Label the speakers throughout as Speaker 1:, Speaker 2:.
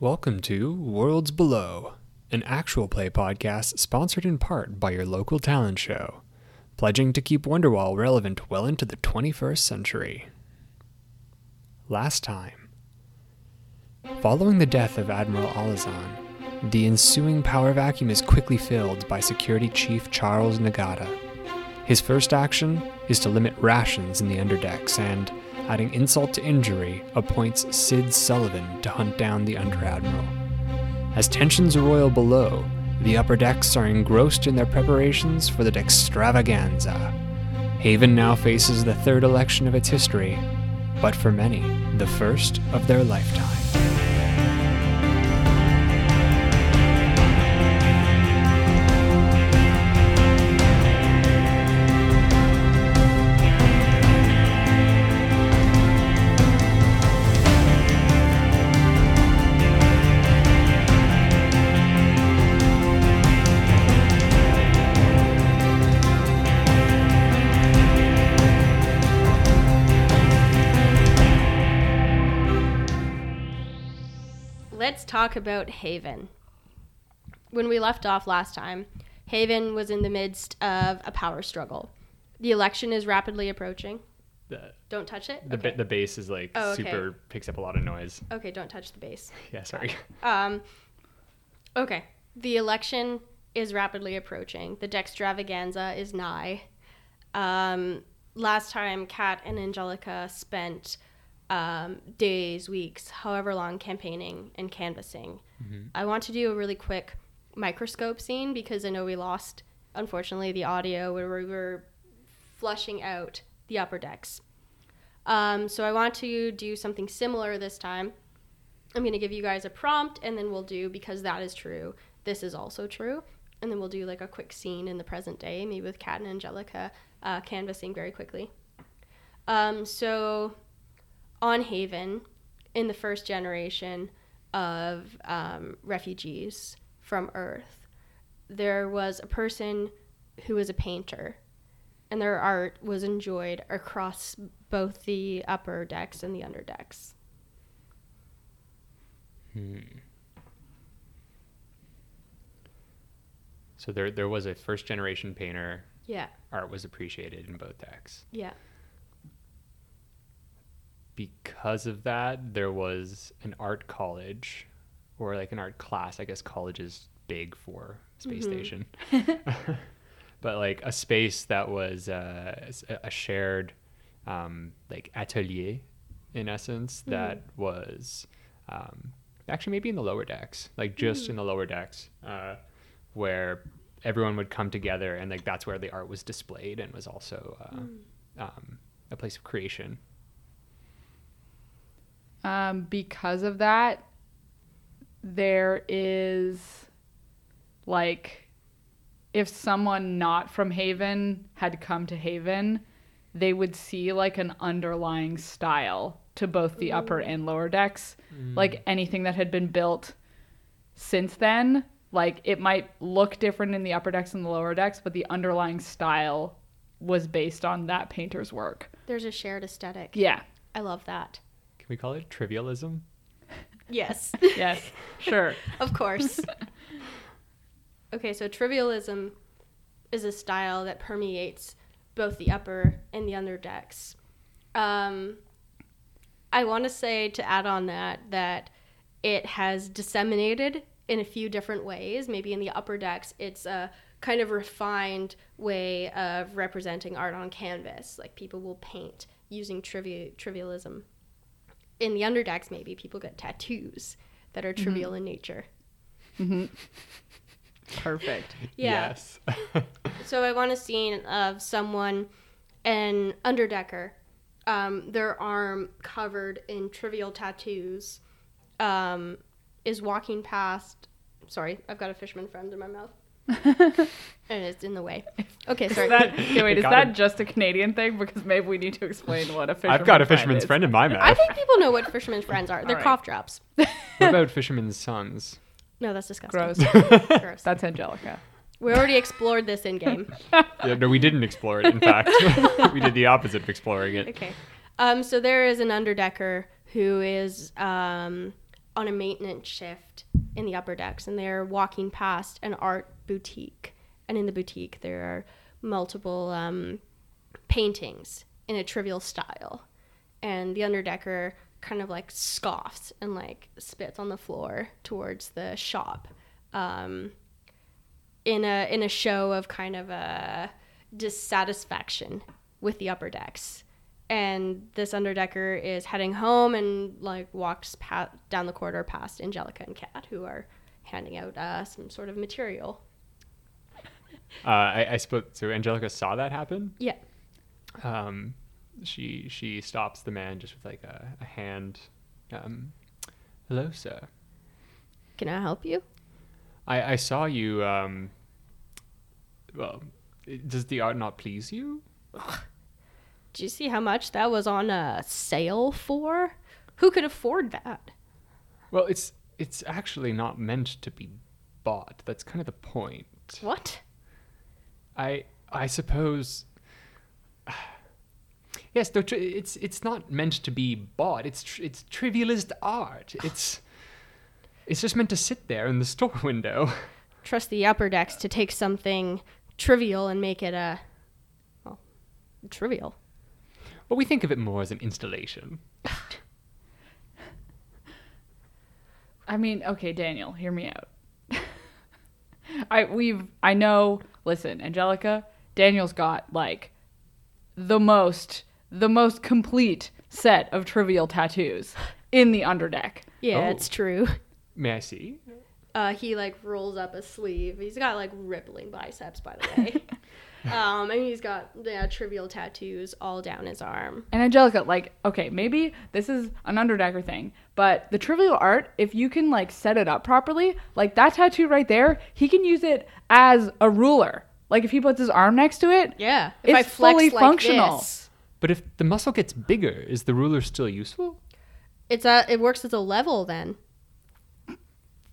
Speaker 1: Welcome to Worlds Below, an actual play podcast sponsored in part by your local talent show, pledging to keep Wonderwall relevant well into the 21st century. Last time. Following the death of Admiral Alazan, the ensuing power vacuum is quickly filled by Security Chief Charles Nagata. His first action is to limit rations in the underdecks and, adding insult to injury, appoints Sid Sullivan to hunt down the Under Admiral. As tensions roil below, the upper decks are engrossed in their preparations for the Dextravaganza. Haven now faces the third election of its history, but for many, the first of their lifetime.
Speaker 2: Talk about Haven. When we left off last time, Haven was in the midst of a power struggle. The election is rapidly approaching.
Speaker 1: The,
Speaker 2: Don't touch it.
Speaker 1: the,
Speaker 2: okay.
Speaker 1: the bass is like
Speaker 2: Oh, okay.
Speaker 1: super, picks up a lot of noise.
Speaker 2: okay, don't touch the base.
Speaker 1: Yeah, sorry.
Speaker 2: Um, okay, the election is rapidly approaching. The Dextravaganza is nigh. Um, last time, Kat and Angelica spent um, days, weeks, however long, campaigning and canvassing. I want to do a really quick microscope scene because I know we lost, unfortunately, the audio where we were flushing out the upper decks. Um, so I want to do something similar this time. I'm going to give you guys a prompt and then we'll do, because that is true, this is also true. And then we'll do like a quick scene in the present day, maybe with Kat and Angelica uh, canvassing very quickly. Um, so on Haven, in the first generation of um, refugees from Earth, there was a person who was a painter, and their art was enjoyed across both the upper decks and the under decks.
Speaker 1: Hmm. So there, there was a first generation painter.
Speaker 2: Yeah,
Speaker 1: Art was appreciated in both decks.
Speaker 2: yeah.
Speaker 1: Because of that, there was an art college, or like an art class. I guess college is big for space
Speaker 2: Mhm.
Speaker 1: station, but like a space that was uh, a shared, um, like atelier, in essence, that was um, actually maybe in the lower decks, like just in the lower decks, uh, where everyone would come together and like that's where the art was displayed and was also uh, um, a place of creation.
Speaker 3: Um, because of that, there is like if someone not from Haven had come to Haven, they would see like an underlying style to both the upper and lower decks. Like anything that had been built since then, like it might look different in the upper decks and the lower decks, but the underlying style was based on that painter's work.
Speaker 2: There's a shared aesthetic.
Speaker 3: Yeah.
Speaker 2: I love that.
Speaker 1: Can we call it trivialism?
Speaker 2: Yes,
Speaker 3: Yes. sure.
Speaker 2: of course. okay, so trivialism is a style that permeates both the upper and the under decks. Um, I want to say to add on that that it has disseminated in a few different ways. Maybe in the upper decks, it's a kind of refined way of representing art on canvas. Like people will paint using trivi- trivialism. In the underdecks, maybe people get tattoos that are trivial in nature.
Speaker 3: Perfect.
Speaker 2: Yeah.
Speaker 1: Yes.
Speaker 2: So I want a scene of someone, an underdecker, um, their arm covered in trivial tattoos, um, is walking past. Sorry, I've got a fisherman friend in my mouth, and it's in the way. Okay,
Speaker 3: Is
Speaker 2: sorry.
Speaker 3: that, okay, wait, is that
Speaker 1: it.
Speaker 3: just a Canadian thing? Because maybe we need to explain what a fisherman
Speaker 1: I've got a fisherman's
Speaker 3: is.
Speaker 1: friend in my mouth.
Speaker 2: I think people know what fisherman's friends are. They're
Speaker 3: right.
Speaker 2: cough drops.
Speaker 1: what about fisherman's sons?
Speaker 2: No, that's disgusting.
Speaker 3: Gross.
Speaker 2: Gross.
Speaker 3: That's Angelica.
Speaker 2: We already explored this in game.
Speaker 1: Yeah, no, we didn't explore it. In fact, we did the opposite of exploring it.
Speaker 2: Okay. Um, so there is an underdecker who is um, on a maintenance shift in the upper decks and they're walking past an art boutique. And in the boutique, there are multiple um, paintings in a trivial style. And the underdecker kind of like scoffs and like spits on the floor towards the shop um, in a in a show of kind of a dissatisfaction with the upper decks and this underdecker is heading home and like walks pa- down the corridor past angelica and kat who are handing out uh, some sort of material
Speaker 1: Uh, I, I suppose so. Angelica saw that happen.
Speaker 2: yeah
Speaker 1: Um, she she stops the man just with like a, a hand. Um, Hello, sir.
Speaker 2: can i help you
Speaker 1: I, I saw you. Um, well, does the art not please you?
Speaker 2: Do you see how much that was on a sale for who could afford that
Speaker 1: Well, it's it's actually not meant to be bought. That's kind of the point.
Speaker 2: what
Speaker 1: I I suppose. Yes, though it's it's not meant to be bought. It's tr- it's trivialist art. It's it's just meant to sit there in the store window.
Speaker 2: trust the upper decks to take something trivial and make it a well trivial
Speaker 1: But we think of it more as an installation.
Speaker 3: I mean, okay, Daniel, hear me out. I we've I know. Listen, Angelica, Daniel's got like the most the most complete set of trivial tattoos in the underdeck.
Speaker 2: yeah
Speaker 1: Oh.
Speaker 2: it's true
Speaker 1: May I see?
Speaker 2: Uh, he like rolls up a sleeve. He's got like rippling biceps, by the way. um, and he's got yeah, trivial tattoos all down his arm.
Speaker 3: And Angelica, like, okay, maybe this is an underdecker thing, but the trivial art, if you can like set it up properly, like that tattoo right there, he can use it as a ruler. Like if he puts his arm next to it,
Speaker 2: Yeah, if
Speaker 3: It's fully functional.
Speaker 2: this,
Speaker 1: But if the muscle gets bigger, is the ruler still useful?
Speaker 2: it's a it works as a level then.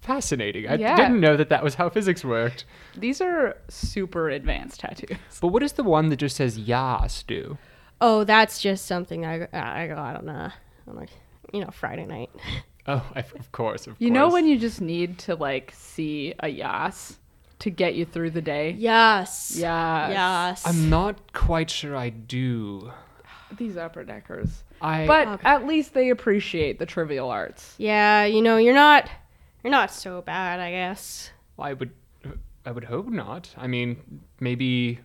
Speaker 1: Fascinating. I
Speaker 3: Yeah.
Speaker 1: didn't know that that was how physics worked.
Speaker 3: these are super advanced tattoos.
Speaker 1: But what does the one that just says "Yas" do?
Speaker 2: Oh, that's just something I go, I got on a on like you know Friday night.
Speaker 1: Oh, I, of course, of
Speaker 3: You know when you just need to like see a yas to get you through the day?
Speaker 2: Yes.
Speaker 3: Yes.
Speaker 2: Yes.
Speaker 1: I'm not quite sure I do.
Speaker 3: These upper deckers.
Speaker 1: I
Speaker 3: But at least they appreciate the trivial arts.
Speaker 2: Yeah, you know you're not you're not so bad, I guess.
Speaker 1: I would I would hope not. I mean, maybe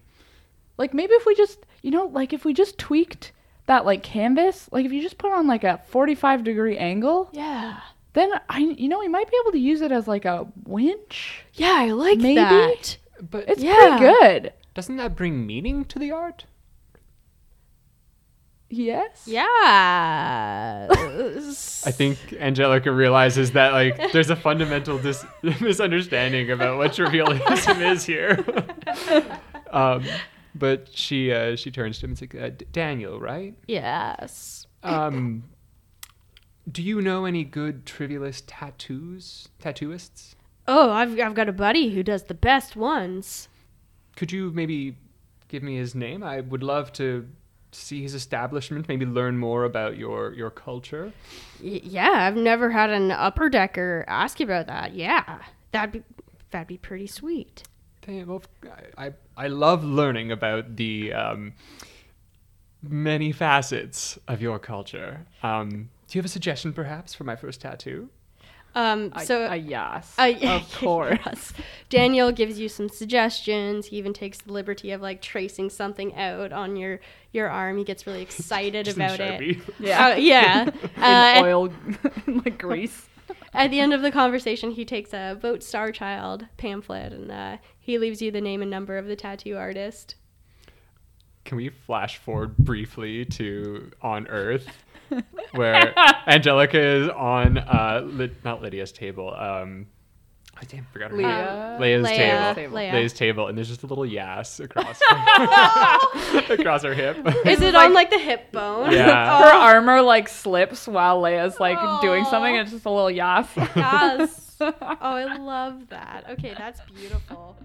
Speaker 3: Like maybe if we just, you know, like if we just tweaked that like canvas, like if you just put on like a 45 degree angle,
Speaker 2: Yeah.
Speaker 3: then I you know, we might be able to use it as like a winch.
Speaker 2: Yeah, I like
Speaker 3: Maybe?
Speaker 2: that.
Speaker 1: but
Speaker 3: It's
Speaker 2: Yeah.
Speaker 3: pretty good.
Speaker 1: doesn't that bring meaning to the art?
Speaker 3: Yes.
Speaker 2: Yeah.
Speaker 1: I think Angelica realizes that like there's a fundamental dis- misunderstanding about what trivialism is here. um, but she uh, she turns to him and says, uh, D- "Daniel, right?
Speaker 2: yes.
Speaker 1: Um, do you know any good trivialist tattoos tattooists?
Speaker 2: Oh, I've I've got a buddy who does the best ones.
Speaker 1: Could you maybe give me his name? I would love to see his establishment, maybe learn more about your your culture.
Speaker 2: Yeah, I've never had an upper decker ask you about that. Yeah, that'd be that'd be pretty sweet.
Speaker 1: Damn, well, I, I I love learning about the um, many facets of your culture. Um, do you have a suggestion, perhaps, for my first tattoo?
Speaker 2: Um,
Speaker 3: A,
Speaker 2: so
Speaker 3: a yes.
Speaker 2: Uh,
Speaker 3: of course.
Speaker 2: yes. Daniel gives you some suggestions. He even takes the liberty of like tracing something out on your your arm. He gets really excited
Speaker 1: Just
Speaker 2: about it.
Speaker 3: Yeah.
Speaker 2: Uh, yeah. Uh,
Speaker 3: oil like grease.
Speaker 2: at the end of the conversation, he takes a Vote Star Child pamphlet and uh, he leaves you the name and number of the tattoo artist.
Speaker 1: Can we flash forward briefly to on Earth, where Angelica is on uh, Ly- not Lydia's table. Um, I damn forgot her name. Leia's
Speaker 2: Leia,
Speaker 1: table.
Speaker 2: Leia.
Speaker 1: Leia's table, and there's just a little yas across her, across her hip.
Speaker 2: Is it on like the hip bone?
Speaker 1: Yeah.
Speaker 3: Her armor like slips while Leia's like doing something. And it's just a little yas.
Speaker 2: Yes. Oh, I love that. Okay, that's beautiful.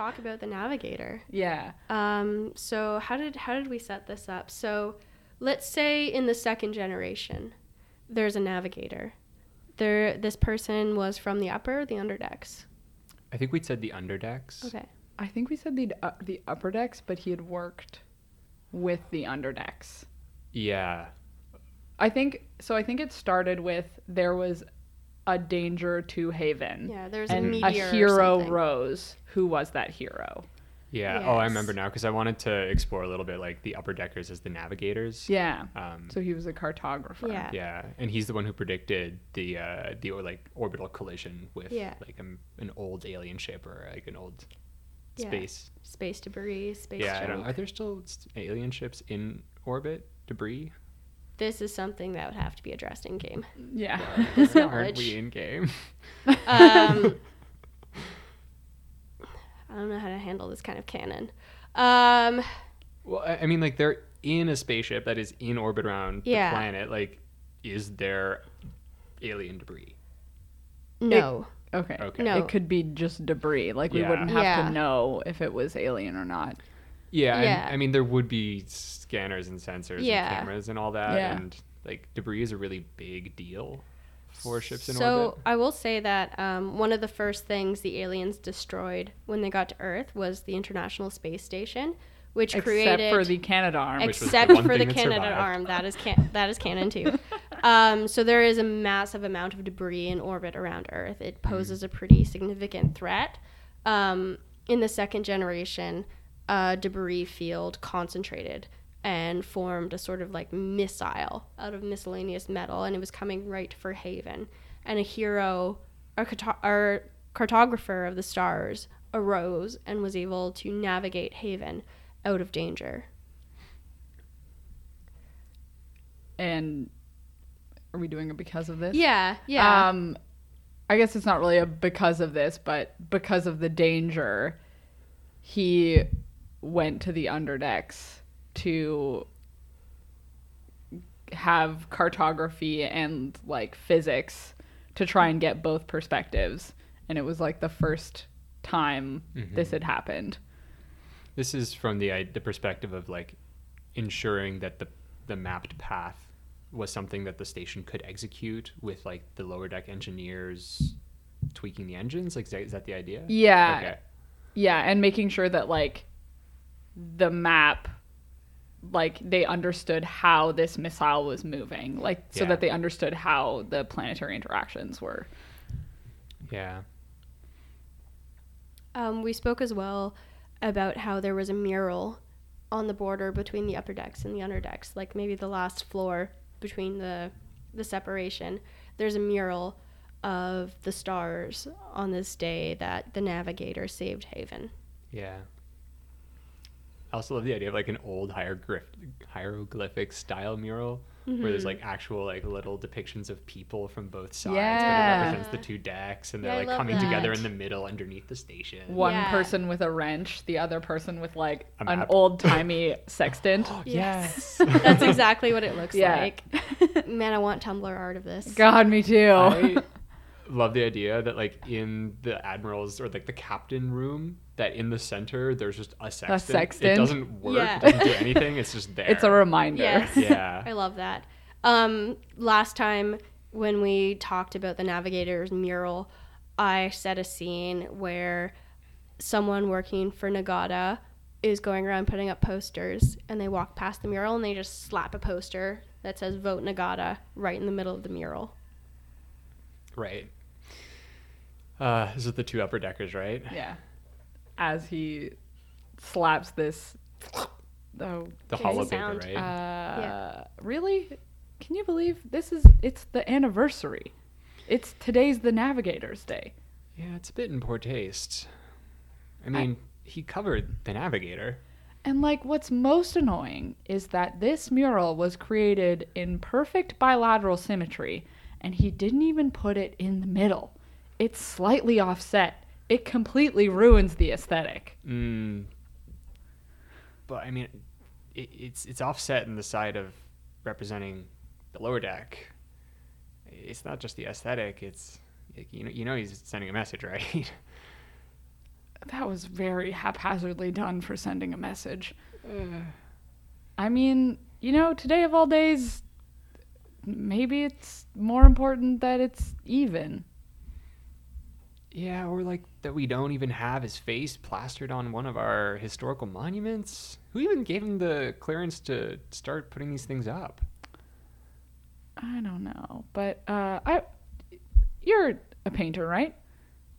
Speaker 2: Talk about the navigator.
Speaker 3: Yeah.
Speaker 2: Um, so how did how did we set this up? So let's say in the second generation, there's a navigator. There, this person was from the upper, or the underdecks.
Speaker 1: I think we said the underdecks.
Speaker 2: Okay.
Speaker 3: I think we said the uh, the upper decks, but he had worked with the underdecks.
Speaker 1: Yeah.
Speaker 3: I think so. I think it started with there was a danger to Haven,
Speaker 2: Yeah, there's
Speaker 3: and
Speaker 2: a
Speaker 3: a
Speaker 2: meteor. or
Speaker 3: hero
Speaker 2: something.
Speaker 3: rose. Who was that hero?
Speaker 1: Yeah. Oh, I remember now because I wanted to explore a little bit like the upper deckers as the navigators.
Speaker 3: Yeah.
Speaker 1: Um,
Speaker 3: So he was a cartographer.
Speaker 2: Yeah.
Speaker 1: yeah, and he's the one who predicted the uh, the or, like orbital collision with
Speaker 2: Yeah.
Speaker 1: like an, an old alien ship or like an old
Speaker 2: Yeah.
Speaker 1: space.
Speaker 2: Space debris, space
Speaker 1: yeah, I don't, are there still alien ships in orbit? Debris?
Speaker 2: This is something that would have to be addressed in game.
Speaker 3: Yeah.
Speaker 2: This
Speaker 1: Aren't we in game?
Speaker 2: Um, I don't know how to handle this kind of canon. Um,
Speaker 1: Well, I I mean, like they're in a spaceship that is in orbit around
Speaker 2: Yeah.
Speaker 1: the planet. Like, is there alien debris?
Speaker 2: no.
Speaker 3: Okay.
Speaker 1: Okay.
Speaker 2: No.
Speaker 3: It could be just debris. Like we
Speaker 1: Yeah.
Speaker 3: wouldn't have
Speaker 2: Yeah.
Speaker 3: to know if it was alien or not.
Speaker 1: Yeah,
Speaker 2: Yeah.
Speaker 1: I mean, there would be scanners and sensors
Speaker 2: Yeah.
Speaker 1: and cameras and all that,
Speaker 3: Yeah.
Speaker 1: and like debris is a really big deal for ships in
Speaker 2: so
Speaker 1: orbit.
Speaker 2: I will say that um, one of the first things the aliens destroyed when they got to Earth was the International Space Station, which
Speaker 3: Except
Speaker 2: created
Speaker 3: for the Canadarm,
Speaker 1: was the
Speaker 2: except for the Canada
Speaker 1: survived.
Speaker 2: arm. That is can- that is canon too. um, so there is a massive amount of debris in orbit around Earth.
Speaker 1: Mm-hmm.
Speaker 2: It poses a pretty significant threat. Um, in the second generation, a debris field concentrated and formed a sort of like missile out of miscellaneous metal, and it was coming right for Haven. And a hero, carto- or cartographer of the stars, arose and was able to navigate Haven out of danger.
Speaker 3: and are we doing it because of this?
Speaker 2: Yeah, yeah.
Speaker 3: Um, I guess it's not really a because of this, but because of the danger, he went to the underdecks to have cartography and like physics to try and get both perspectives. And it was like the first time mm-hmm. this had happened.
Speaker 1: This is from the the perspective of like ensuring that the the mapped path was something that the station could execute with like the lower deck engineers tweaking the engines. Like, is that, is that the idea?
Speaker 3: Yeah.
Speaker 1: Okay.
Speaker 3: Yeah, and making sure that like the map like they understood how this missile was moving, like so
Speaker 1: Yeah.
Speaker 3: that they understood how the planetary interactions were.
Speaker 1: Yeah.
Speaker 2: Um, we spoke as well about how there was a mural on the border between the upper decks and the under decks, like maybe the last floor between the the separation. There's a mural of the stars on this day that the navigator saved Haven.
Speaker 1: Yeah. I also love the idea of like an old hieroglyph hieroglyphic style mural where
Speaker 2: Mm-hmm.
Speaker 1: there's like actual like little depictions of people from both sides,
Speaker 3: Yeah.
Speaker 1: but it represents the two decks and
Speaker 2: Yeah,
Speaker 1: they're like
Speaker 2: love
Speaker 1: coming together in the middle underneath the station.
Speaker 3: One
Speaker 2: Yeah.
Speaker 3: person with a wrench, the other person with like
Speaker 1: A
Speaker 3: an
Speaker 1: map.
Speaker 3: old timey sextant.
Speaker 2: Yes. That's exactly what it looks
Speaker 3: Yeah.
Speaker 2: like. Man, I want Tumblr art of this.
Speaker 3: God, me too.
Speaker 1: I love the idea that like in the admiral's or like the captain room that in the center there's just a sextant. It doesn't work.
Speaker 2: Yeah.
Speaker 1: It doesn't do anything. It's just there.
Speaker 3: it's a reminder.
Speaker 2: Yes.
Speaker 1: Yeah.
Speaker 2: I love that. Um, last time when we talked about the Navigator's mural, I set a scene where someone working for Nagata is going around putting up posters and they walk past the mural and they just slap a poster that says vote Nagata right in the middle of the mural.
Speaker 1: Right. Uh, this is the two upper deckers, right?
Speaker 3: Yeah. As he slaps this oh
Speaker 1: The
Speaker 2: Okay,
Speaker 1: hollow
Speaker 2: sound.
Speaker 1: paper, right?
Speaker 3: Uh, really? Can you believe this is it's the anniversary? It's today's the Navigator's Day.
Speaker 1: yeah, it's a bit in poor taste. I mean, he covered the navigator.
Speaker 3: And like what's most annoying is that this mural was created in perfect bilateral symmetry and he didn't even put it in the middle. It's slightly offset. It completely ruins the aesthetic.
Speaker 1: Mm. But I mean, it, it's it's offset in the side of representing the lower deck. It's not just the aesthetic. It's you know you know he's sending a message, right?
Speaker 3: that was very haphazardly done for sending a message. I mean, you know, today of all days, maybe it's more important that it's even.
Speaker 1: Yeah, or like that we don't even have his face plastered on one of our historical monuments. Who even gave him the clearance to start putting these things up?
Speaker 3: I don't know, but uh, I, you're a painter, right?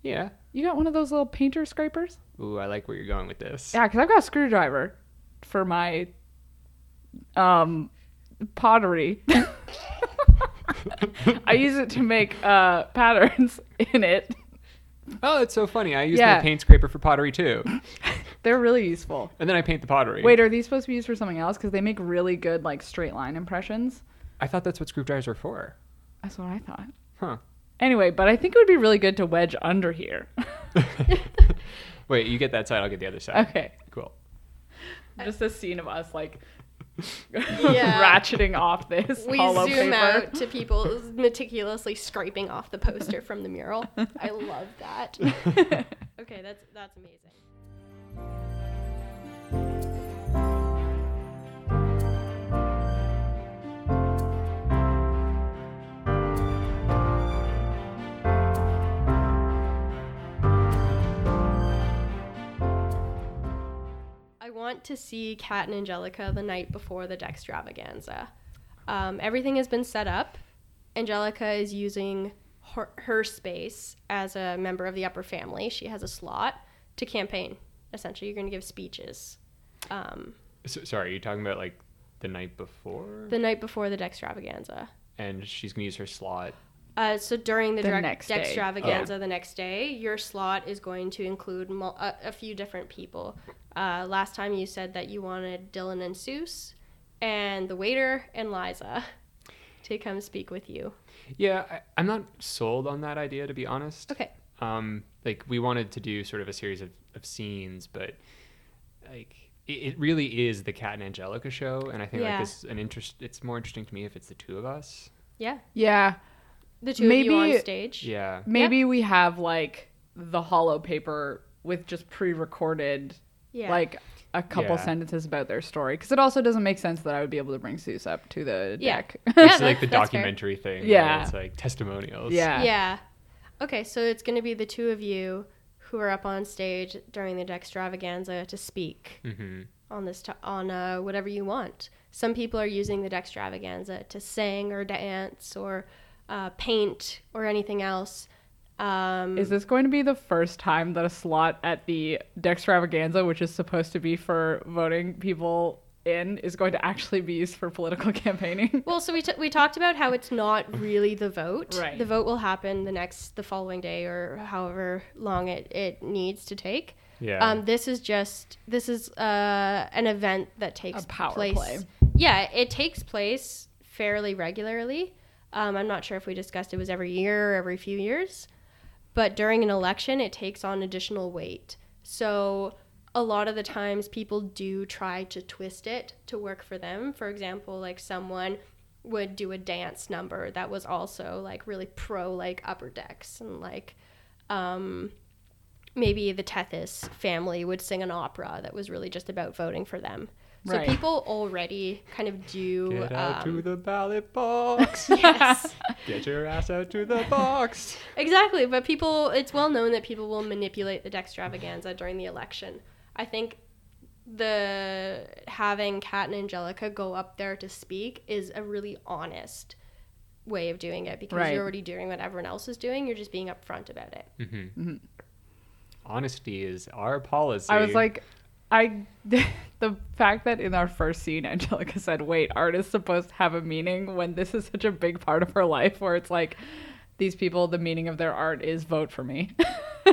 Speaker 1: Yeah.
Speaker 3: You got one of those little painter scrapers?
Speaker 1: Ooh, I like where you're going with this.
Speaker 3: Yeah, because I've got a screwdriver for my um pottery. I use it to make uh patterns in it.
Speaker 1: Oh, it's so funny. I use
Speaker 3: Yeah.
Speaker 1: my paint scraper for pottery too.
Speaker 3: They're really useful.
Speaker 1: And then I paint the pottery.
Speaker 3: Wait, are these supposed to be used for something else? Because they make really good like straight line impressions.
Speaker 1: I thought that's what screwdrivers are for.
Speaker 3: That's what I thought.
Speaker 1: Huh.
Speaker 3: Anyway, but I think it would be really good to wedge under here.
Speaker 1: Wait, you get that side, I'll get the other side.
Speaker 3: okay.
Speaker 1: Cool.
Speaker 3: Just a scene of us like
Speaker 2: Yeah.
Speaker 3: ratcheting off this
Speaker 2: We zoom
Speaker 3: paper.
Speaker 2: out to people meticulously scraping off the poster from the mural. I love that. Okay, that's that's amazing. Want to see Kat and Angelica the night before the Dextravaganza. Um, everything has been set up. Angelica is using her, her space as a member of the upper family. She has a slot to campaign. Essentially, you're going to give speeches um,
Speaker 1: So, sorry, are you talking about like the night before?
Speaker 2: the night before the Dextravaganza.
Speaker 1: and she's gonna use her slot.
Speaker 2: Uh, so during the,
Speaker 3: The
Speaker 2: direct
Speaker 3: next day.
Speaker 2: Dextravaganza the next day, your slot is going to include mul- a, a few different people. Uh, last time you said that you wanted Dylan and Seuss, and the waiter and Liza to come speak with you.
Speaker 1: Yeah, I, I'm not sold on that idea to be honest.
Speaker 2: Okay.
Speaker 1: Um, like we wanted to do sort of a series of, of scenes, but like it, it really is the Kat and Angelica show, and I think
Speaker 2: Yeah.
Speaker 1: like this an interest. It's more interesting to me if it's the two of us.
Speaker 2: Yeah.
Speaker 3: Yeah.
Speaker 2: The two of you
Speaker 3: Maybe-
Speaker 2: on stage.
Speaker 1: Yeah.
Speaker 3: Maybe we have like the hollow paper with just pre-recorded
Speaker 2: Yeah.
Speaker 3: like a couple
Speaker 1: Yeah.
Speaker 3: sentences about their story because it also doesn't make sense that I would be able to bring Seuss up to the
Speaker 2: Yeah.
Speaker 3: deck.
Speaker 2: Yeah,
Speaker 1: It's like the
Speaker 2: that's fair.
Speaker 1: documentary thing.
Speaker 3: Yeah.
Speaker 1: It's like testimonials.
Speaker 3: yeah.
Speaker 2: Yeah. Okay, so it's going to be the two of you who are up on stage during the Dextravaganza to speak
Speaker 1: hmm
Speaker 2: on this to- on uh, whatever you want. Some people are using the Dextravaganza to sing or dance or uh, paint or anything else. Um,
Speaker 3: Is this going to be the first time that a slot at the Dextravaganza, which is supposed to be for voting people in, is going to actually be used for political campaigning?
Speaker 2: well, so we, t- we talked about how it's not really the vote.
Speaker 3: Right.
Speaker 2: The vote will happen the next, the following day or however long it, it needs to take.
Speaker 1: Yeah.
Speaker 2: Um, this is just this is uh, an event that takes
Speaker 3: A power
Speaker 2: place.
Speaker 3: play.
Speaker 2: Yeah, it takes place fairly regularly. Um, I'm not sure if we discussed it was every year or every few years, but during an election, it takes on additional weight. So a lot of the times, people do try to twist it to work for them. For example, like someone would do a dance number that was also like really pro like upper decks and like um maybe the Tethys family would sing an opera that was really just about voting for them. So
Speaker 3: Right.
Speaker 2: people already kind of do.
Speaker 1: Get out
Speaker 2: um,
Speaker 1: to the ballot box.
Speaker 2: yes,
Speaker 1: Get your ass out to the box.
Speaker 2: exactly. But people, it's well known that people will manipulate the Dextravaganza during the election. I think the having Kat and Angelica go up there to speak is a really honest way of doing it because
Speaker 3: Right.
Speaker 2: you're already doing what everyone else is doing. You're just being upfront about it.
Speaker 1: hmm Honesty is our policy.
Speaker 3: I was like, I the fact that in our first scene, Angelica said, "Wait, art is supposed to have a meaning," when this is such a big part of her life, where it's like, these people, the meaning of their art is vote for me.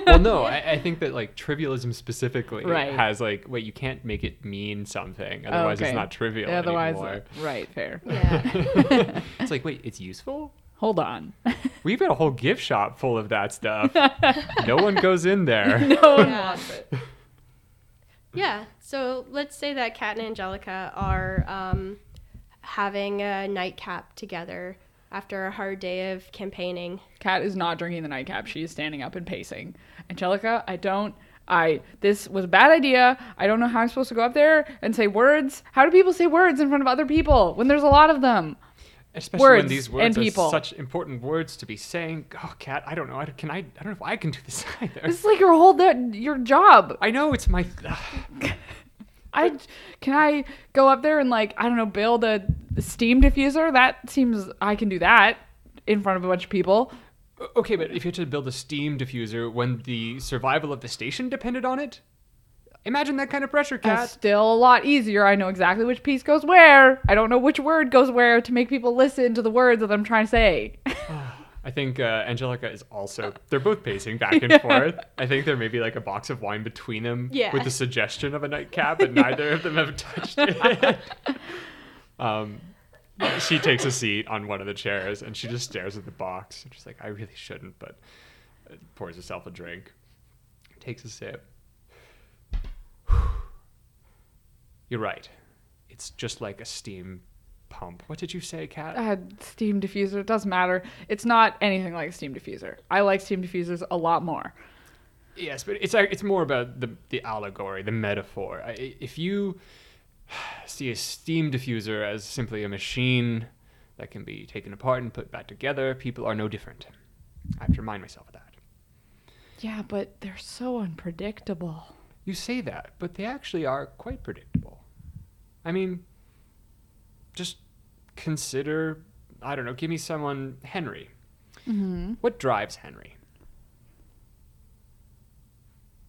Speaker 1: well, no, I, I think that like trivialism specifically
Speaker 3: Right.
Speaker 1: has like, wait, you can't make it mean something, otherwise
Speaker 3: Okay.
Speaker 1: it's not trivial
Speaker 3: Otherwise,
Speaker 1: anymore.
Speaker 3: Uh, right, fair.
Speaker 2: Yeah.
Speaker 1: it's like, wait, it's useful.
Speaker 3: Hold on.
Speaker 1: We've got a whole gift shop full of that stuff. no one goes in there.
Speaker 3: no one
Speaker 2: Yeah.
Speaker 3: wants it.
Speaker 2: Yeah. So let's say that Kat and Angelica are um, having a nightcap together after a hard day of campaigning.
Speaker 3: Kat is not drinking the nightcap. She is standing up and pacing. Angelica, I don't I this was a bad idea. I don't know how I'm supposed to go up there and say words. How do people say words in front of other people when there's a lot of them?
Speaker 1: Especially when
Speaker 3: Words and
Speaker 1: words are
Speaker 3: people.
Speaker 1: such important words to be saying. Oh, Kat, I don't know. I, can I? I don't know if I can do this either.
Speaker 3: This is like your whole that your job.
Speaker 1: I know it's my.
Speaker 3: I can I go up there and like I don't know build a steam diffuser. That seems I can do that in front of a bunch of people.
Speaker 1: okay, but if you had to build a steam diffuser when the survival of the station depended on it, imagine that kind of pressure,
Speaker 3: That's still a lot easier. I know exactly which piece goes where. I don't know which word goes where to make people listen to the words that I'm trying to say.
Speaker 1: I think uh, Angelica is also. They're both pacing back and forth. I think there may be like a box of wine between them
Speaker 2: Yeah.
Speaker 1: with the suggestion of a nightcap, but neither of them have touched it. um, she takes a seat on one of the chairs and she just stares at the box. And she's like, I really shouldn't, but uh, pours herself a drink, takes a sip. You're right. It's just like a steam pump. What did you say, Kat?
Speaker 3: uh, steam diffuser. It doesn't matter. It's not anything like a steam diffuser. I like steam diffusers a lot more.
Speaker 1: Yes, but it's it's more about the the allegory, the metaphor. If you see a steam diffuser as simply a machine that can be taken apart and put back together, people are no different. I have to remind myself of that.
Speaker 3: Yeah, but they're so unpredictable.
Speaker 1: You say that, but they actually are quite predictable. I mean, just consider, I don't know, give me someone, Henry.
Speaker 3: Mm-hmm.
Speaker 1: What drives Henry?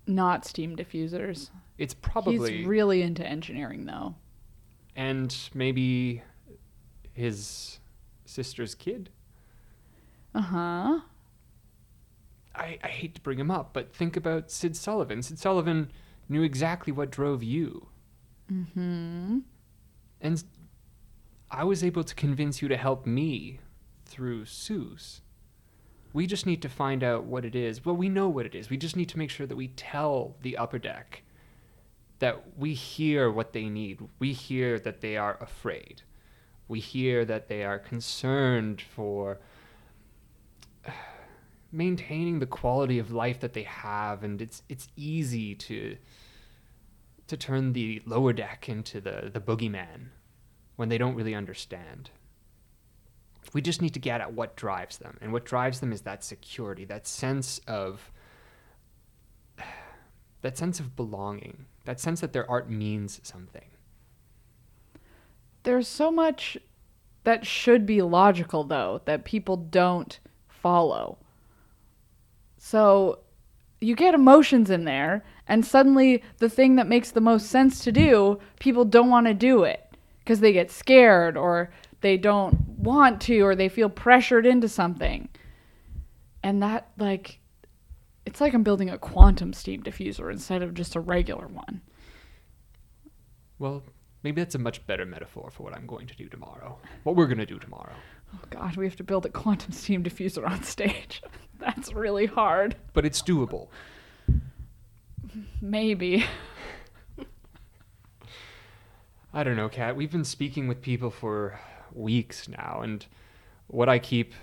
Speaker 3: Not steam diffusers.
Speaker 1: It's probably
Speaker 3: He's really into engineering, though.
Speaker 1: and maybe his sister's kid.
Speaker 3: Uh huh.
Speaker 1: I, I hate to bring him up, but think about Sid Sullivan. Sid Sullivan knew exactly what drove you.
Speaker 3: Mm-hmm.
Speaker 1: And I was able to convince you to help me through Sue's. We just need to find out what it is. Well, we know what it is. We just need to make sure that we tell the upper deck that we hear what they need. We hear that they are afraid. We hear that they are concerned for maintaining the quality of life that they have and it's it's easy to to turn the lower deck into the the boogeyman when they don't really understand. We just need to get at what drives them, and what drives them is that security, that sense of that sense of belonging, that sense that their art means something.
Speaker 3: There's so much that should be logical, though, that people don't follow. So you get emotions in there, and suddenly the thing that makes the most sense to do, people don't want to do it because they get scared or they don't want to or they feel pressured into something. And that, like, it's like I'm building a quantum steam diffuser instead of just a regular one.
Speaker 1: Well, maybe that's a much better metaphor for what I'm going to do tomorrow. What we're going to do tomorrow.
Speaker 3: Oh god, we have to build a quantum steam diffuser on stage. That's really hard.
Speaker 1: But it's doable.
Speaker 3: Maybe.
Speaker 1: I don't know, Kat. We've been speaking with people for weeks now, and what I keep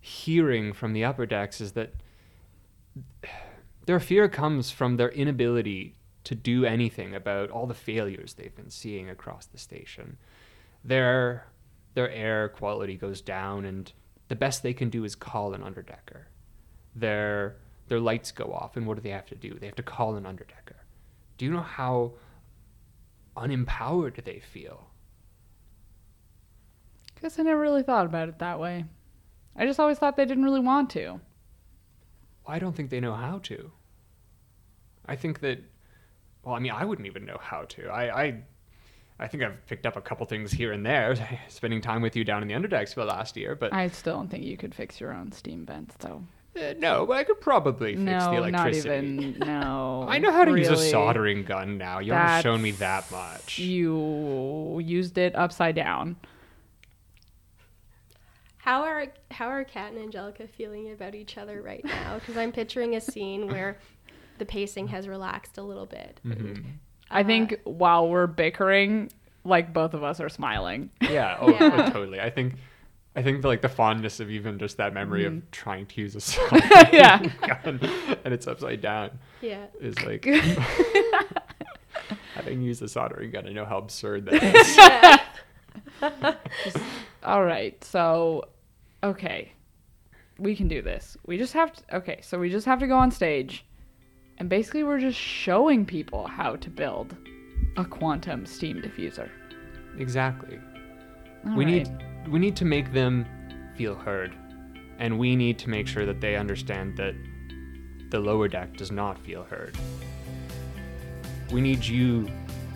Speaker 1: hearing from the upper decks is that their fear comes from their inability to do anything about all the failures they've been seeing across the station. Their their air quality goes down, and the best they can do is call an underdecker. Their their lights go off, and what do they have to do? They have to call an underdecker. Do you know how unempowered they feel?
Speaker 3: Guess I never really thought about it that way. I just always thought they didn't really want to.
Speaker 1: I don't think they know how to. I think that, well, I mean, I wouldn't even know how to. I, I, I think I've picked up a couple things here and there, spending time with you down in the underdecks for the last year. But
Speaker 3: I still don't think you could fix your own steam vents, though.
Speaker 1: Uh, no, but I could probably fix
Speaker 3: no,
Speaker 1: the
Speaker 3: not
Speaker 1: electricity.
Speaker 3: even. No.
Speaker 1: I know how to use a soldering gun now. You haven't shown me that much.
Speaker 3: You used it upside down.
Speaker 2: How are how are Kat and Angelica feeling about each other right now? Because I'm picturing a scene where the pacing has relaxed a little bit.
Speaker 1: Mhm.
Speaker 3: I
Speaker 2: Uh,
Speaker 3: think while we're bickering, like both of us are smiling.
Speaker 1: Yeah. Oh,
Speaker 2: Yeah.
Speaker 1: oh, totally. I think I think like the fondness of even just that memory
Speaker 3: Mhm.
Speaker 1: of trying to use a soldering
Speaker 3: Yeah.
Speaker 1: gun and it's upside down
Speaker 2: Yeah.
Speaker 1: is like having used a soldering gun. I know how absurd that is.
Speaker 3: All right. So, okay. We can do this. We just have to. Okay. So we just have to go on stage. And basically, we're just showing people how to build a quantum steam diffuser.
Speaker 1: exactly.
Speaker 3: All
Speaker 1: we
Speaker 3: right.
Speaker 1: need we need to make them feel heard, and we need to make sure that they understand that the lower deck does not feel heard. We need you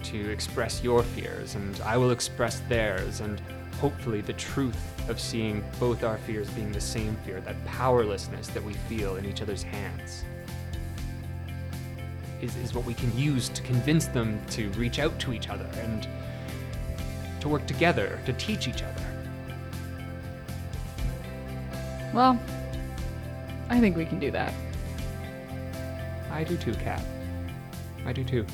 Speaker 1: to express your fears, and I will express theirs, and hopefully the truth of seeing both our fears being the same fear, that powerlessness that we feel in each other's hands. Is, is what we can use to convince them to reach out to each other and to work together, to teach each other.
Speaker 3: Well, I think we can do that.
Speaker 1: I do too, Kat. I do too.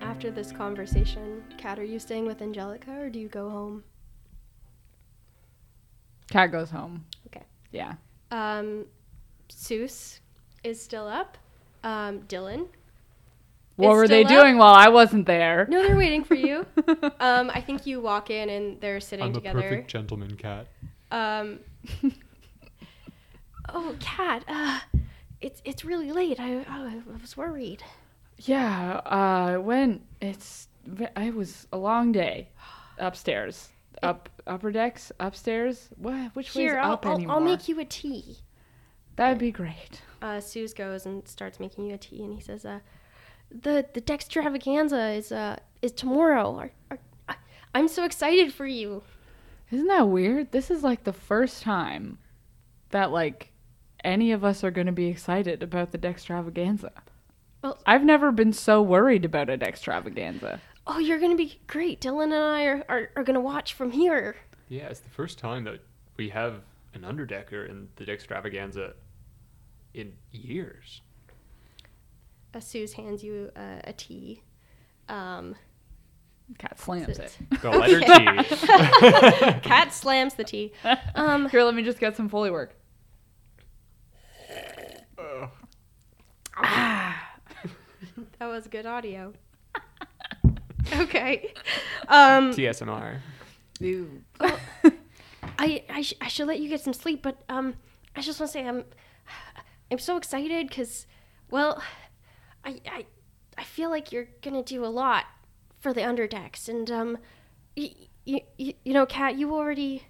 Speaker 2: After this conversation, Kat, are you staying with Angelica or do you go home?
Speaker 3: Kat goes home.
Speaker 2: Okay.
Speaker 3: Yeah.
Speaker 2: Um, Seuss is still up. Um, Dylan.
Speaker 3: What
Speaker 2: is
Speaker 3: were they
Speaker 2: up.
Speaker 3: doing while I wasn't there?
Speaker 2: No, they're waiting for you. um, I think you walk in and they're sitting together.
Speaker 1: With a big gentleman, Kat.
Speaker 2: Um, oh, Kat. uh, it's it's really late. I, I was worried.
Speaker 3: Yeah, uh, when it's it was a long day upstairs, up upper decks, upstairs. What? Which
Speaker 2: Here,
Speaker 3: way's
Speaker 2: I'll,
Speaker 3: up
Speaker 2: I'll,
Speaker 3: anymore?
Speaker 2: I'll make you a tea.
Speaker 3: That'd be great.
Speaker 2: Uh, Suze goes and starts making you a tea, and he says, uh, "the the Dextravaganza is uh is tomorrow. Are, are, I- I'm so excited for you."
Speaker 3: Isn't that weird? This is like the first time that like any of us are going to be excited about the Dextravaganza.
Speaker 2: Well-
Speaker 3: I've never been so worried about a Dextravaganza.
Speaker 2: Oh, you're gonna be great. Dylan and I are, are, are gonna watch from here.
Speaker 1: Yeah, it's the first time that we have an underdecker in the extravaganza in years.
Speaker 2: Uh, Suze hands you uh, a tea. Um,
Speaker 3: Kat slams
Speaker 2: Sit.
Speaker 3: it.
Speaker 1: The letter T.
Speaker 2: Kat slams the tea. Um,
Speaker 3: Here, let me just get some Foley work. Ah.
Speaker 2: that was good audio. okay. Um,
Speaker 1: TSMR.
Speaker 2: I I, sh- I should let you get some sleep, but um, I just want to say I'm I'm so excited because, well, I I I feel like you're gonna do a lot for the underdecks, and um, you you, you know, Kat, you already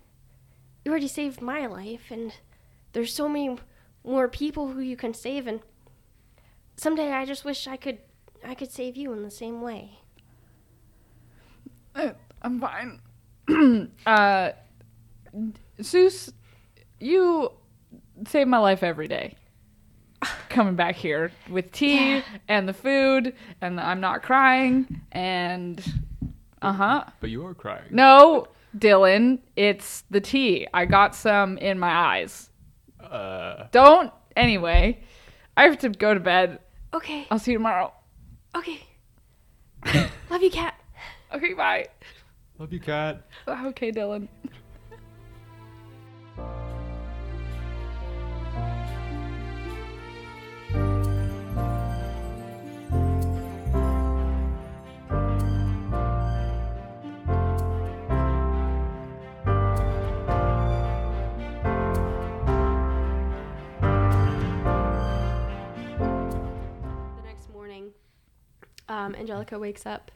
Speaker 2: you already saved my life, and there's so many more people who you can save, and someday I just wish I could I could save you in the same way.
Speaker 3: Uh, I'm fine. uh, Seuss, you save my life every day. Coming back here with tea
Speaker 2: Yeah.
Speaker 3: and the food, and I'm not crying, and uh huh.
Speaker 1: But you are crying.
Speaker 3: No, Dylan, it's the tea. I got some in my eyes.
Speaker 1: Uh,
Speaker 3: Don't. Anyway, I have to go to bed.
Speaker 2: Okay,
Speaker 3: I'll see you tomorrow.
Speaker 2: okay. Love you, Kat.
Speaker 3: Okay, bye.
Speaker 1: love you, Kat.
Speaker 3: Okay, Dylan.
Speaker 2: Um, Angelica wakes up.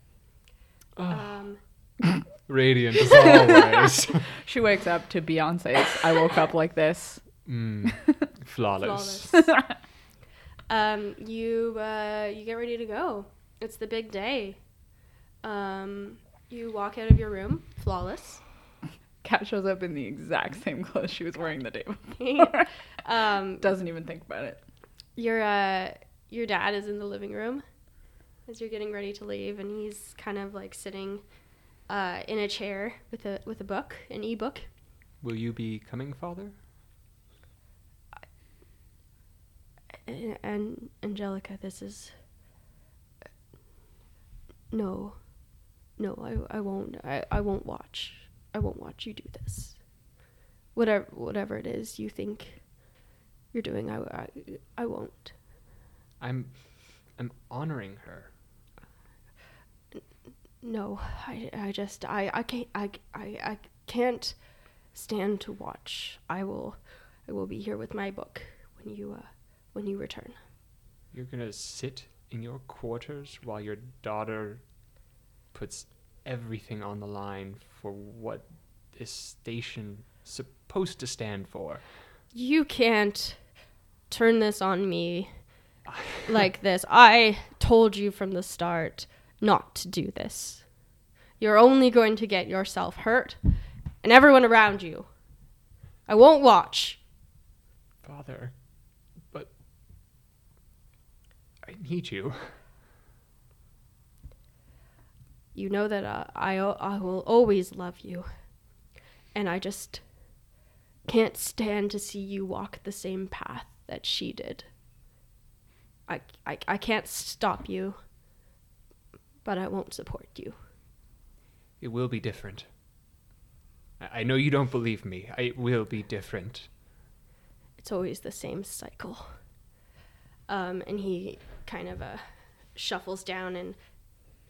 Speaker 2: Um,
Speaker 1: Radiant as always.
Speaker 3: She wakes up to Beyonce's I woke up like this.
Speaker 1: mm, flawless.
Speaker 2: flawless. um, you uh, you get ready to go. It's the big day. Um, you walk out of your room, flawless.
Speaker 3: Kat shows up in the exact same clothes she was wearing the day before.
Speaker 2: um,
Speaker 3: Doesn't even think about it.
Speaker 2: your uh, your dad is in the living room as you're getting ready to leave, and he's kind of like sitting uh, in a chair with a with a book, an e-book.
Speaker 1: Will you be coming, father?
Speaker 2: And, and Angelica, this is No. No, I, I won't. I, I won't watch. I won't watch you do this. Whatever whatever it is you think you're doing, I, I, I won't.
Speaker 1: I'm I'm honoring her.
Speaker 2: No, I, I just I, I can't I, I, I can't stand to watch. I will I will be here with my book when you uh when you return.
Speaker 1: You're gonna sit in your quarters while your daughter puts everything on the line for what this station supposed to stand for.
Speaker 2: You can't turn this on me like this. I told you from the start not to do this. You're only going to get yourself hurt and everyone around you. I won't watch.
Speaker 1: Father, but I need you.
Speaker 2: You know that uh, I I will always love you. And I just can't stand to see you walk the same path that she did. I, I, I can't stop you, but I won't support you.
Speaker 1: It will be different. I I know you don't believe me. It will be different.
Speaker 2: It's always the same cycle. Um, and he kind of uh, shuffles down and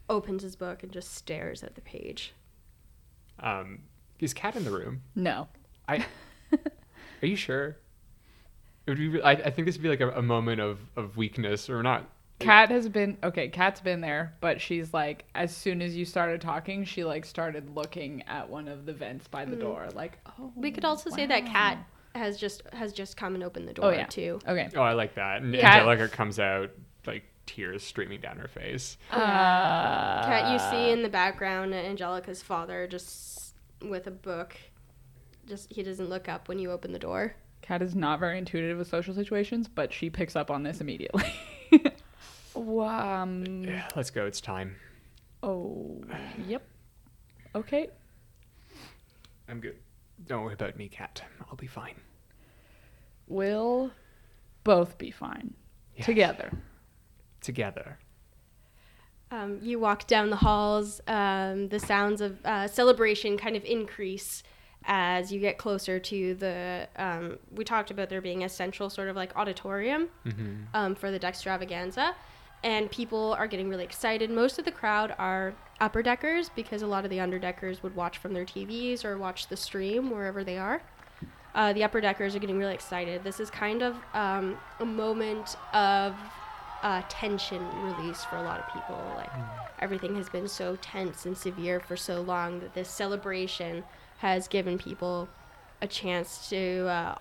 Speaker 2: opens his book and just stares at the page.
Speaker 1: Um, is Kat in the room?
Speaker 3: No.
Speaker 1: I. are you sure? It would be, I, I think this would be like a, a moment of, of weakness, or not.
Speaker 3: Kat has been okay. Kat's been there, but she's like, as soon as you started talking, she like started looking at one of the vents by the door, like, oh.
Speaker 2: We could also say that
Speaker 3: wow.
Speaker 2: Kat has just has just come and opened the door
Speaker 3: Oh yeah.
Speaker 2: too.
Speaker 3: Okay.
Speaker 1: Oh, I like that. And
Speaker 3: Kat-
Speaker 1: Angelica comes out like tears streaming down her face.
Speaker 3: Uh,
Speaker 2: Kat, you see in the background Angelica's father just with a book. Just he doesn't look up when you open the door.
Speaker 3: Kat is not very intuitive with social situations, but she picks up on this immediately. um.
Speaker 1: Yeah, let's go. It's time.
Speaker 3: Oh. Yep. Okay.
Speaker 1: I'm good. Don't worry about me, Kat. I'll be fine.
Speaker 3: We'll both be fine
Speaker 1: Yes.
Speaker 3: together.
Speaker 1: Together.
Speaker 2: Um, you walk down the halls. Um, the sounds of uh, celebration kind of increase as you get closer to the. Um, we talked about there being a central sort of like auditorium
Speaker 1: Mm-hmm.
Speaker 2: um, for the Dextravaganza, and people are getting really excited. Most of the crowd are upper deckers because a lot of the underdeckers would watch from their TVs or watch the stream wherever they are. Uh, the upper deckers are getting really excited. This is kind of um, a moment of uh, tension release for a lot of people. Like everything has been so tense and severe for so long that this celebration has given people a chance to uh,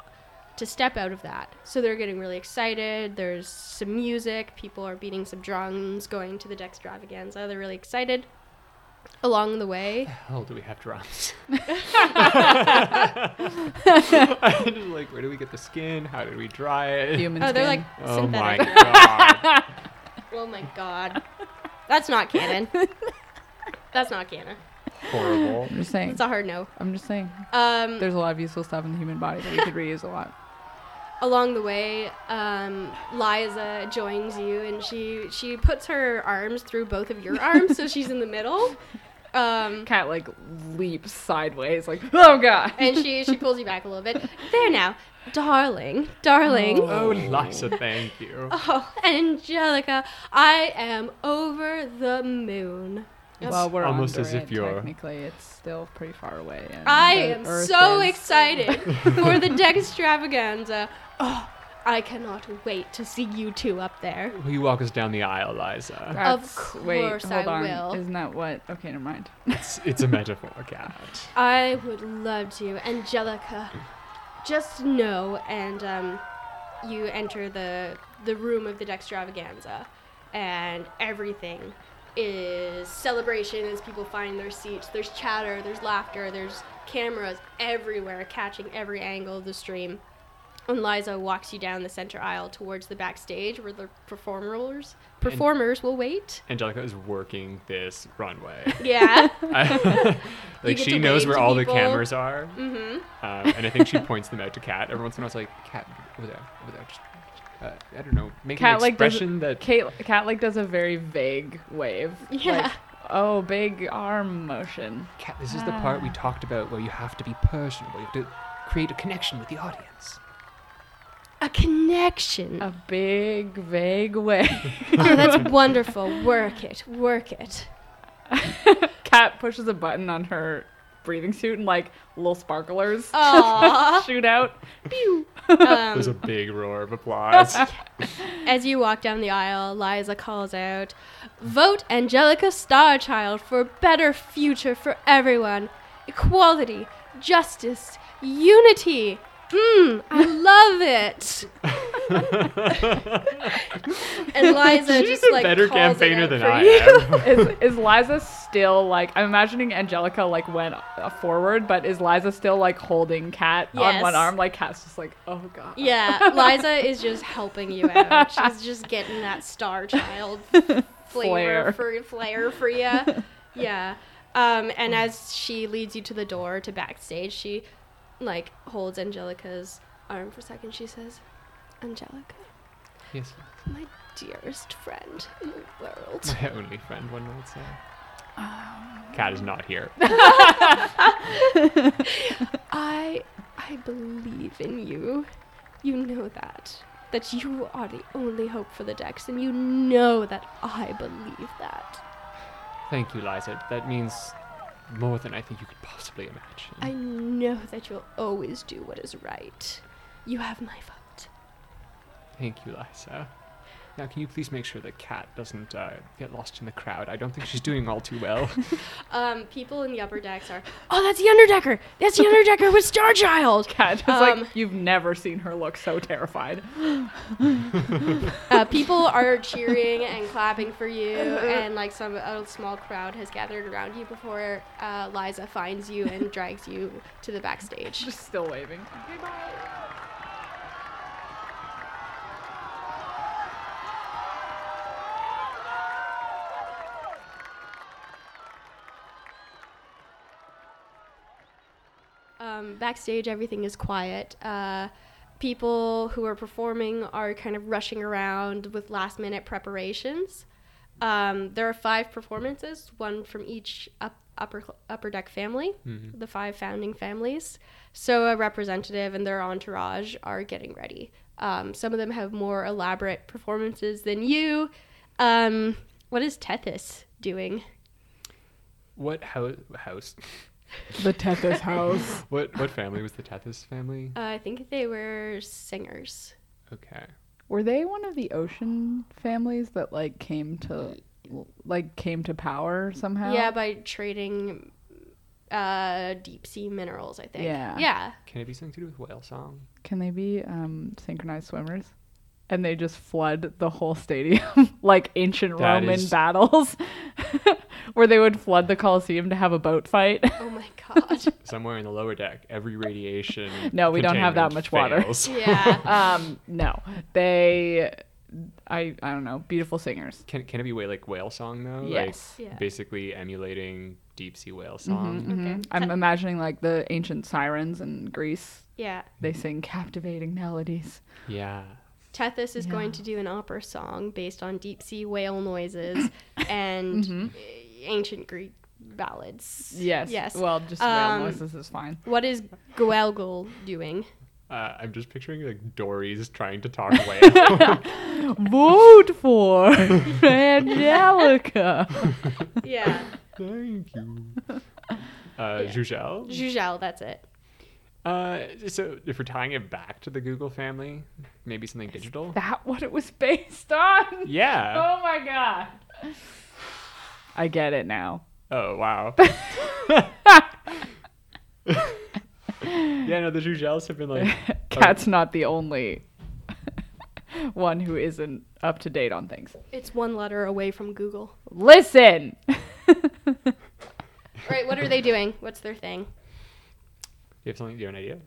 Speaker 2: to step out of that. So they're getting really excited. There's some music. People are beating some drums, going to the Dextravaganza. They're really excited. Along the way,
Speaker 1: hell do we have drums? I just like, where do we get the skin? How did we dry it?
Speaker 3: Human
Speaker 2: oh, they're
Speaker 3: skin.
Speaker 2: like
Speaker 1: oh my god.
Speaker 2: oh my god, that's not canon. that's not canon.
Speaker 1: Horrible.
Speaker 3: I'm just saying.
Speaker 2: It's a hard no.
Speaker 3: I'm just saying.
Speaker 2: Um,
Speaker 3: There's a lot of useful stuff in the human body that we could reuse a lot.
Speaker 2: Along the way, um, Liza joins you, and she she puts her arms through both of your arms, so she's in the middle. Um,
Speaker 3: Kat like leaps sideways, like oh god.
Speaker 2: and she she pulls you back a little bit. There now, darling, darling.
Speaker 1: Oh, Liza, thank you.
Speaker 2: Oh, Angelica, I am over the moon.
Speaker 3: well, we're
Speaker 1: almost
Speaker 3: under
Speaker 1: as if
Speaker 3: it,
Speaker 1: you're-
Speaker 3: Technically, it's still pretty far away. and
Speaker 2: I am
Speaker 3: Earth
Speaker 2: so
Speaker 3: is-
Speaker 2: excited for the Dextravaganza. Oh, I cannot wait to see you two up there.
Speaker 1: Will you walk us down the aisle, Liza?
Speaker 3: That's- wait,
Speaker 2: course
Speaker 3: hold
Speaker 2: I
Speaker 3: on.
Speaker 2: will.
Speaker 3: Isn't that what? Okay, never mind.
Speaker 1: It's, it's a metaphor, Kat.
Speaker 2: I would love to, Angelica. Just know, and um, you enter the the room of the Dextravaganza, and everything is celebration as people find their seats. There's chatter, there's laughter, there's cameras everywhere catching every angle of the stream. And Liza walks you down the center aisle towards the backstage where the performers performers will wait.
Speaker 1: Angelica is working this runway.
Speaker 2: Yeah.
Speaker 1: like she knows where
Speaker 2: to
Speaker 1: all the cameras are,
Speaker 2: mm-hmm.
Speaker 1: um, and I think she points them out to Kat. Every once in a while, it's like Kat over there, over there. Just, uh, I don't know, make
Speaker 3: Kat
Speaker 1: an
Speaker 3: like does
Speaker 1: expression that
Speaker 3: Kate, Kat like does a very vague wave.
Speaker 2: Yeah.
Speaker 3: Like, Oh, big arm motion.
Speaker 1: Kat, this is the part we talked about where you have to be personable. You have to create a connection with the audience.
Speaker 2: A connection.
Speaker 3: A big, vague way.
Speaker 2: oh, that's wonderful. Work it. Work it.
Speaker 3: Kat pushes a button on her breathing suit and like little sparklers shoot out. Pew.
Speaker 1: There's a
Speaker 2: Um,
Speaker 1: big roar of applause.
Speaker 2: as you walk down the aisle, Liza calls out, Vote Angelica Starchild for a better future for everyone. Equality, justice, unity. Mmm, I love it. and Liza
Speaker 1: She's
Speaker 2: just
Speaker 1: a
Speaker 2: like
Speaker 1: better
Speaker 2: calls it
Speaker 1: campaigner
Speaker 2: out
Speaker 1: than
Speaker 2: for
Speaker 1: I
Speaker 2: you.
Speaker 1: am.
Speaker 3: is is Liza still like I'm imagining Angelica like went uh, forward, but is Liza still like holding Kat on
Speaker 2: Yes.
Speaker 3: one arm? Like Kat's just like, oh god.
Speaker 2: Yeah, Liza is just helping you out. She's just getting that star child flavor
Speaker 3: Flair.
Speaker 2: for flair for you. Yeah. Um, and as she leads you to the door to backstage, she like holds Angelica's arm for a second. She says, "Angelica,
Speaker 1: yes,
Speaker 2: my dearest friend in the world."
Speaker 1: my only friend, one might say. Um, Kat is not here.
Speaker 2: I I believe in you. You know that. That you are the only hope for the Dex, and you know that I believe that.
Speaker 1: Thank you, Liza. That means more than I think you could possibly imagine.
Speaker 2: I know that you'll always do what is right. You have my vote.
Speaker 1: Thank you, Liza. Now, can you please make sure that Kat doesn't uh, get lost in the crowd? I don't think she's doing all too well.
Speaker 2: Um, people in the upper decks are, oh, that's the Underdecker! That's the Underdecker with Starchild!
Speaker 3: Kat is
Speaker 2: Um,
Speaker 3: like you've never seen her look so terrified.
Speaker 2: Uh, people are cheering and clapping for you, and like some a small crowd has gathered around you before uh, Liza finds you and drags you to the backstage.
Speaker 3: Just still waving. Okay, bye.
Speaker 2: Um, backstage, everything is quiet. Uh, people who are performing are kind of rushing around with last minute preparations. Um, there are five performances, one from each up, upper upper deck family,
Speaker 1: Mhm.
Speaker 2: the five founding families. So a representative and their entourage are getting ready. Um, some of them have more elaborate performances than you. Um, what is Tethys doing?
Speaker 1: what ho- house?
Speaker 3: The Tethys house.
Speaker 1: What what family was the Tethys family?
Speaker 2: Uh, I think they were singers.
Speaker 1: Okay.
Speaker 3: Were they one of the ocean families that like came to like came to power somehow?
Speaker 2: Yeah, by trading uh, deep sea minerals, I think.
Speaker 3: Yeah.
Speaker 2: Yeah.
Speaker 1: Can it be something to do with whale song?
Speaker 3: Can they be um, synchronized swimmers? And they just flood the whole stadium like ancient
Speaker 1: That
Speaker 3: Roman
Speaker 1: is-
Speaker 3: battles, where they would flood the Colosseum to have a boat fight.
Speaker 2: Oh my god.
Speaker 1: Somewhere in the lower deck, every radiation.
Speaker 3: No, we don't have that
Speaker 1: containment
Speaker 3: much water.
Speaker 2: yeah.
Speaker 3: um, no, they, I, I don't know, beautiful singers.
Speaker 1: Can can it be way like whale song though?
Speaker 3: Yes.
Speaker 1: Like
Speaker 2: Yeah.
Speaker 1: basically emulating deep sea whale song.
Speaker 3: Mhm.
Speaker 2: Okay.
Speaker 3: I'm imagining like the ancient sirens in Greece.
Speaker 2: Yeah.
Speaker 3: They sing captivating melodies.
Speaker 1: Yeah.
Speaker 2: Tethys is going to do an opera song based on deep sea whale noises and
Speaker 3: Mhm.
Speaker 2: Ancient Greek ballads.
Speaker 3: Yes.
Speaker 2: Yes.
Speaker 3: Well, just whale
Speaker 2: Um,
Speaker 3: noises is fine.
Speaker 2: What is Goelgul doing?
Speaker 1: Uh, I'm just picturing like Dory's trying to talk whale.
Speaker 3: Vote for Angelica.
Speaker 2: Yeah.
Speaker 1: Thank you. Uh,
Speaker 2: Yeah.
Speaker 1: Jujel?
Speaker 2: Jujel, that's it.
Speaker 1: Uh, so if we're tying it back to the Google family, maybe something digital.
Speaker 3: that what it was based on?
Speaker 1: Yeah.
Speaker 3: Oh my god. I get it now.
Speaker 1: Oh wow. yeah, no, the Jujels have been like.
Speaker 3: Cat's oh. not the only one who isn't up to date on things.
Speaker 2: It's one letter away from Google.
Speaker 3: Listen.
Speaker 2: Right, what are they doing? What's their thing?
Speaker 1: Do you have something? Do you have an idea?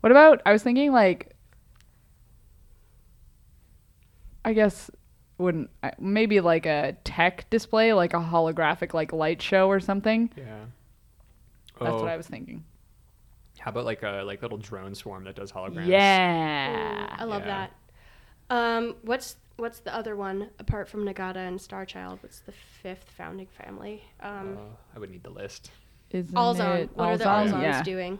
Speaker 3: What about I was thinking like I guess wouldn't maybe like a tech display, like a holographic like light show or something.
Speaker 1: Yeah.
Speaker 3: That's
Speaker 1: Oh,
Speaker 3: what I was thinking.
Speaker 1: How about like a like little drone swarm that does holograms?
Speaker 3: Yeah.
Speaker 2: I love
Speaker 1: Yeah.
Speaker 2: that. Um, what's what's the other one apart from Nagata and Starchild? What's the fifth founding family? Um,
Speaker 1: Uh, I would need the list.
Speaker 3: Isn't
Speaker 2: Alzon.
Speaker 3: it
Speaker 2: What are the
Speaker 3: Alzon?
Speaker 2: Alzons
Speaker 3: Yeah,
Speaker 2: doing?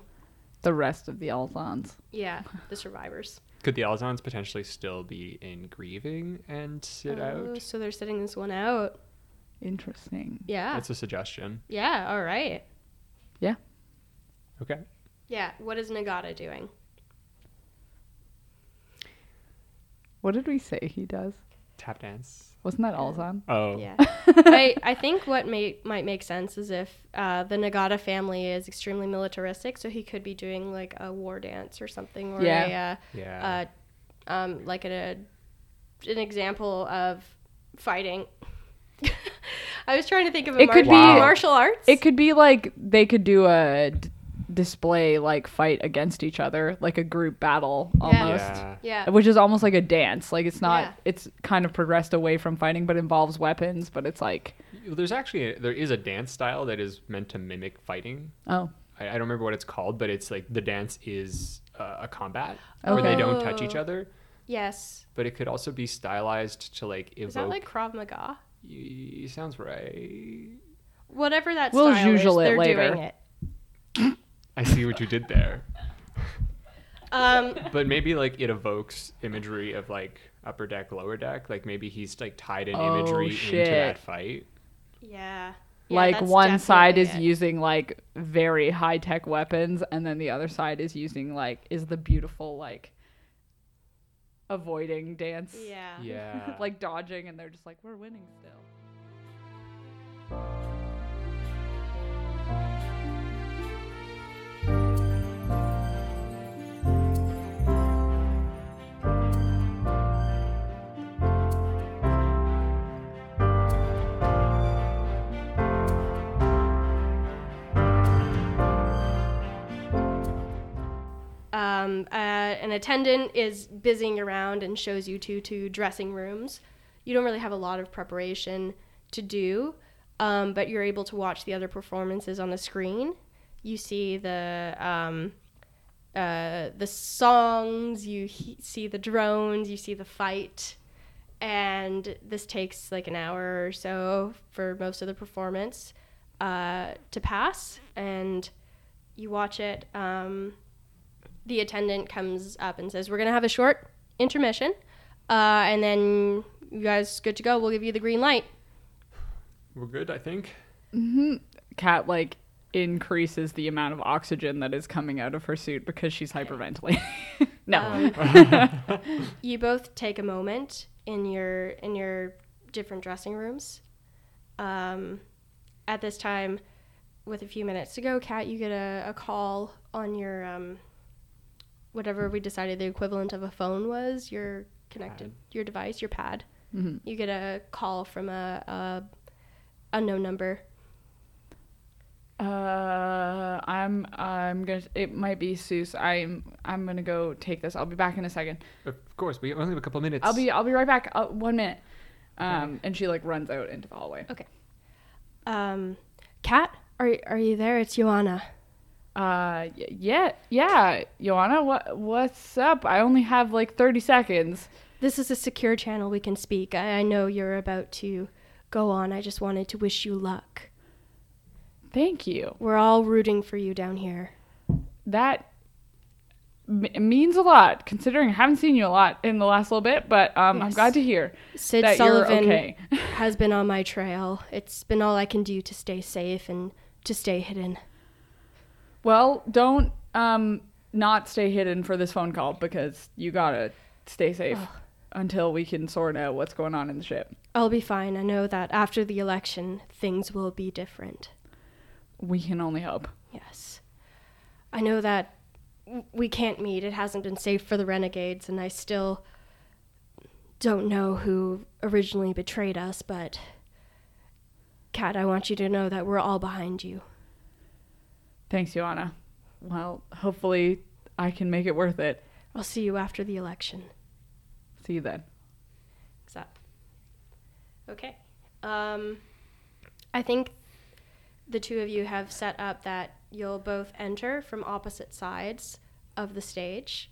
Speaker 3: the rest of the Alzons.
Speaker 2: Yeah, the survivors.
Speaker 1: Could the Alzons potentially still be in grieving and sit
Speaker 2: Oh,
Speaker 1: out?
Speaker 2: so they're sitting this one out.
Speaker 3: Interesting.
Speaker 2: Yeah.
Speaker 1: That's a suggestion.
Speaker 2: yeah. All right.
Speaker 3: Yeah.
Speaker 1: Okay.
Speaker 2: Yeah. What is Nagata doing?
Speaker 3: What did we say he does?
Speaker 1: Tap dance.
Speaker 3: Wasn't that Alzon?
Speaker 1: Oh.
Speaker 2: Yeah. I, I think what may, might make sense is if uh, the Nagata family is extremely militaristic, so he could be doing like a war dance or something, or
Speaker 3: Yeah.
Speaker 2: a,
Speaker 1: Yeah.
Speaker 2: uh, uh, um, like a, an example of fighting. I was trying to think of a
Speaker 3: It could
Speaker 2: martial,
Speaker 1: be-
Speaker 2: martial arts.
Speaker 3: It could be like they could do a d- display like fight against each other, like a group battle almost.
Speaker 1: yeah.
Speaker 2: yeah.
Speaker 3: Which is almost like a dance. Like it's not
Speaker 2: Yeah.
Speaker 3: it's kind of progressed away from fighting but involves weapons, but it's like
Speaker 1: There's actually a, there is a dance style that is meant to mimic fighting.
Speaker 3: oh.
Speaker 1: I, I don't remember what it's called, but it's like the dance is uh, a combat where they don't touch each
Speaker 2: Oh.
Speaker 1: other.
Speaker 2: Yes.
Speaker 1: But it could also be stylized to like evoke.
Speaker 2: Is that like Krav Maga?
Speaker 1: Y- sounds right.
Speaker 2: Whatever that
Speaker 3: We'll
Speaker 2: style is,
Speaker 3: it
Speaker 2: they're
Speaker 3: later.
Speaker 2: doing it.
Speaker 1: I see what you did there.
Speaker 2: Um,
Speaker 1: But maybe like it evokes imagery of like upper deck, lower deck. Like maybe he's like tied an
Speaker 3: Oh,
Speaker 1: imagery
Speaker 3: shit.
Speaker 1: into that fight.
Speaker 2: yeah. Yeah,
Speaker 3: like one side is
Speaker 2: it.
Speaker 3: using like very high tech weapons and then the other side is using like is the beautiful like avoiding dance.
Speaker 2: Yeah.
Speaker 1: Yeah.
Speaker 3: like dodging and they're just like we're winning still.
Speaker 2: Um, uh, an attendant is busying around and shows you to to dressing rooms. You don't really have a lot of preparation to do, um, but you're able to watch the other performances on the screen. You see the um, uh, the songs, you he- see the drones, you see the fight, and this takes like an hour or so for most of the performance uh, to pass, and you watch it. Um, the attendant comes up and says, "We're gonna have a short intermission, uh, and then you guys good to go. We'll give you the green light."
Speaker 1: We're good, I think.
Speaker 3: Kat like increases the amount of oxygen that is coming out of her suit because she's hyperventilating. no.
Speaker 2: Um, you both take a moment in your in your different dressing rooms. Um, at this time, with a few minutes to go, Kat, you get a, a call on your um, whatever we decided the equivalent of a phone was. Your connected your device, your pad.
Speaker 3: Mhm.
Speaker 2: You get a call from a, a unknown number.
Speaker 3: Uh, I'm I'm gonna. It might be Seuss. I'm I'm gonna go take this. I'll be back in a second.
Speaker 1: Of course, we only have a couple minutes.
Speaker 3: I'll be I'll be right back. Uh, one minute. Um, and she like runs out into the hallway. Okay.
Speaker 2: Um, Kat, are are you there? It's Joanna.
Speaker 3: Uh, yeah, yeah, Joanna, what what's up? I only have like thirty seconds.
Speaker 2: This is a secure channel. We can speak. I, I know you're about to go on. I just wanted to wish you luck.
Speaker 3: Thank you.
Speaker 2: We're all rooting for you down here.
Speaker 3: That m- means a lot, considering I haven't seen you a lot in the last little bit. But um, I'm glad to hear
Speaker 2: Sid
Speaker 3: that
Speaker 2: Sullivan
Speaker 3: you're okay.
Speaker 2: has been on my trail. It's been all I can do to stay safe and to stay hidden.
Speaker 3: Well, don't um not stay hidden for this phone call because you gotta stay safe until we can sort out what's going on in the ship.
Speaker 2: I'll be fine. I know that after the election, things will be different.
Speaker 3: We can only hope.
Speaker 2: Yes. I know that w- we can't meet. It hasn't been safe for the renegades, and I still don't know who originally betrayed us, but. Kat, I want you to know that we're all behind you.
Speaker 3: Thanks, Joanna. Well, hopefully I can make it worth it.
Speaker 2: I'll see you after the election.
Speaker 3: See you then.
Speaker 2: Is that okay? Um, I think the two of you have set up that you'll both enter from opposite sides of the stage.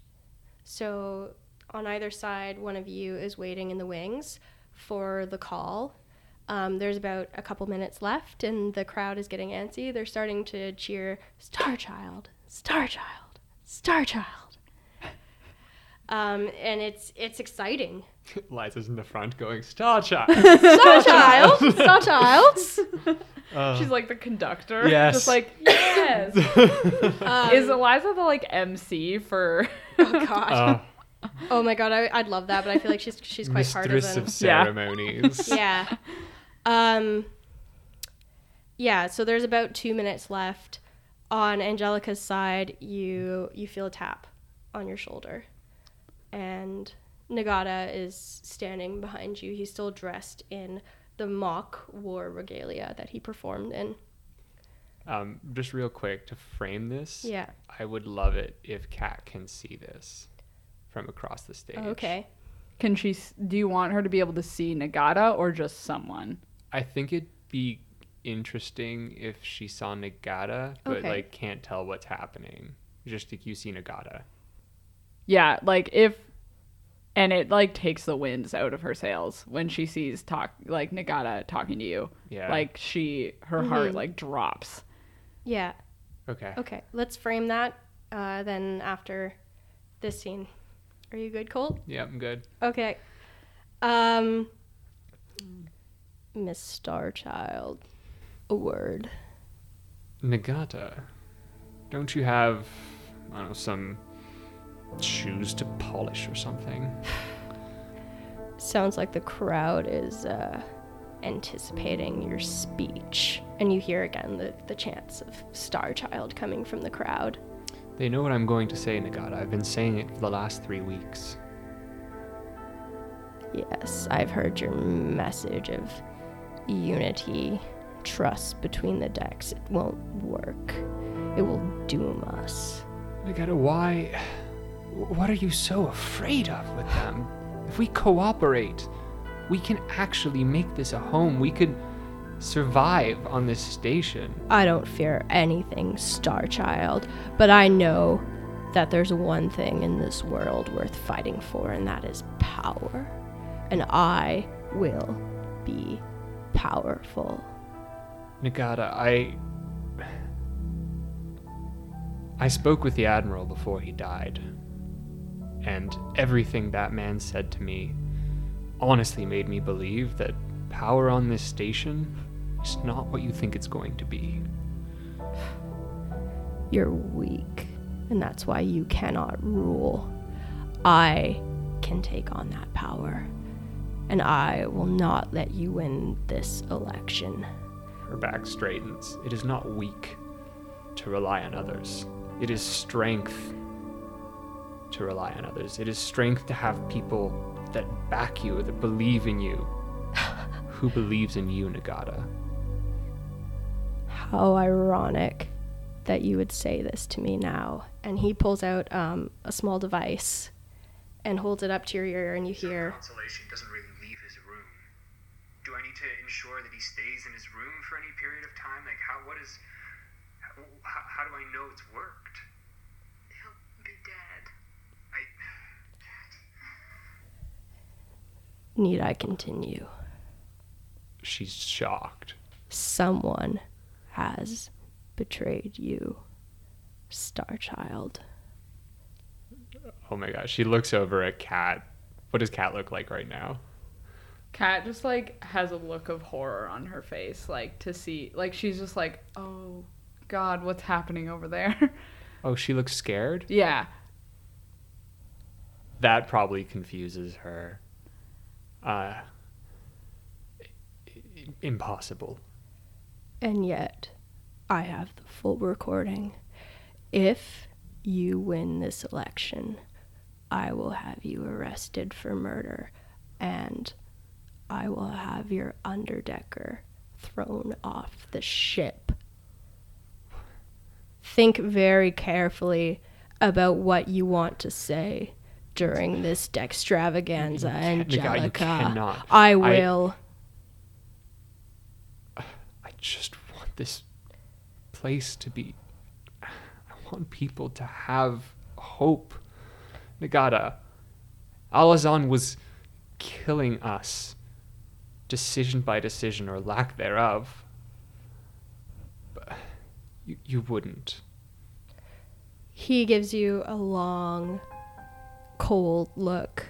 Speaker 2: So on either side, one of you is waiting in the wings for the call. Um, there's about a couple minutes left, and the crowd is getting antsy. They're starting to cheer, Star Child, Star Child, Star Child. Um, and it's it's exciting.
Speaker 1: Liza's in the front going, Star Child.
Speaker 2: Star Child, Star Childs.
Speaker 1: Uh,
Speaker 3: She's like the conductor.
Speaker 1: Yes.
Speaker 3: Just like, yes.
Speaker 2: Um,
Speaker 3: Is Eliza the like MC for.
Speaker 2: oh god.
Speaker 1: uh,
Speaker 2: Oh my god, I, I'd love that, but I feel like she's she's quite hard of
Speaker 1: mistress
Speaker 2: them.
Speaker 1: of
Speaker 3: Yeah.
Speaker 1: ceremonies.
Speaker 2: yeah. Um Yeah, so there's about 2 minutes left. On Angelica's side, you you feel a tap on your shoulder. And Nagata is standing behind you. He's still dressed in the mock war regalia that he performed in.
Speaker 1: Um, just real quick to frame this,
Speaker 2: Yeah.
Speaker 1: I would love it if Kat can see this from across the stage.
Speaker 2: Okay.
Speaker 3: Can she. Do you want her to be able to see Nagata or just someone?
Speaker 1: I think it'd be interesting if she saw Nagata, but
Speaker 2: Okay.
Speaker 1: like can't tell what's happening. Just like you see Nagata.
Speaker 3: Yeah, like if. And it like takes the winds out of her sails when she sees talk like Nagata talking to you.
Speaker 1: Yeah.
Speaker 3: Like she, her heart like drops.
Speaker 2: Yeah.
Speaker 1: Okay.
Speaker 2: Okay. Let's frame that uh, then after this scene. Are you good, Colt?
Speaker 1: Yeah, I'm good.
Speaker 2: Okay. Um Miss Starchild. A word.
Speaker 1: Nagata, don't you have, I don't know, some shoes to polish or something?
Speaker 2: Sounds like the crowd is uh anticipating your speech. And you hear again the, the chants of Starchild coming from the crowd.
Speaker 1: They know what I'm going to say, Nagata. I've been saying it for the last three weeks.
Speaker 2: Yes, I've heard your message of unity, trust between the decks. It won't work. It will doom us.
Speaker 1: Nagata, why. What are you so afraid of with them? If we cooperate, we can actually make this a home. We could survive on this station.
Speaker 2: I don't fear anything, Starchild, but I know that there's one thing in this world worth fighting for, and that is power. And I will be powerful.
Speaker 1: Nagata, I. I spoke with the Admiral before he died. And everything that man said to me honestly made me believe that power on this station is not what you think it's going to be.
Speaker 2: You're weak, and that's why you cannot rule. I can take on that power, and I will not let you win this election.
Speaker 1: Her back straightens. It is not weak to rely on others, it is strength to rely on others. It is strength to have people that back you, that believe in you. Who believes in you, Nagata?
Speaker 2: How ironic that you would say this to me now. And he pulls out um, a small device and holds it up to your ear, and you hear,
Speaker 4: Consolation doesn't really leave his room. Do I need to ensure that he stays in his room for any period of time? Like, how? What is? How, how, how do I know it's worked?
Speaker 5: He'll be dead.
Speaker 4: I.
Speaker 2: Need I continue?
Speaker 1: She's shocked.
Speaker 2: Someone has betrayed you, Starchild.
Speaker 1: Oh my gosh. She looks over at Kat. What does Kat look like right now?
Speaker 3: Kat just like has a look of horror on her face, like to see, like she's just like, oh God, what's happening over there?
Speaker 1: Oh, she looks scared?
Speaker 3: yeah,
Speaker 1: That probably confuses her. Uh. i- i- Impossible.
Speaker 2: And yet, I have the full recording. If you win this election, I will have you arrested for murder and I will have your underdecker thrown off the ship. Think very carefully about what you want to say during this dextravaganza,
Speaker 1: You can't- you
Speaker 2: Angelica.
Speaker 1: cannot.
Speaker 2: I
Speaker 1: I-
Speaker 2: will.
Speaker 1: I just want this place to be. I want people to have hope. Nagata, Alazan was killing us, decision by decision or lack thereof. You, you wouldn't.
Speaker 2: He gives you a long, cold look,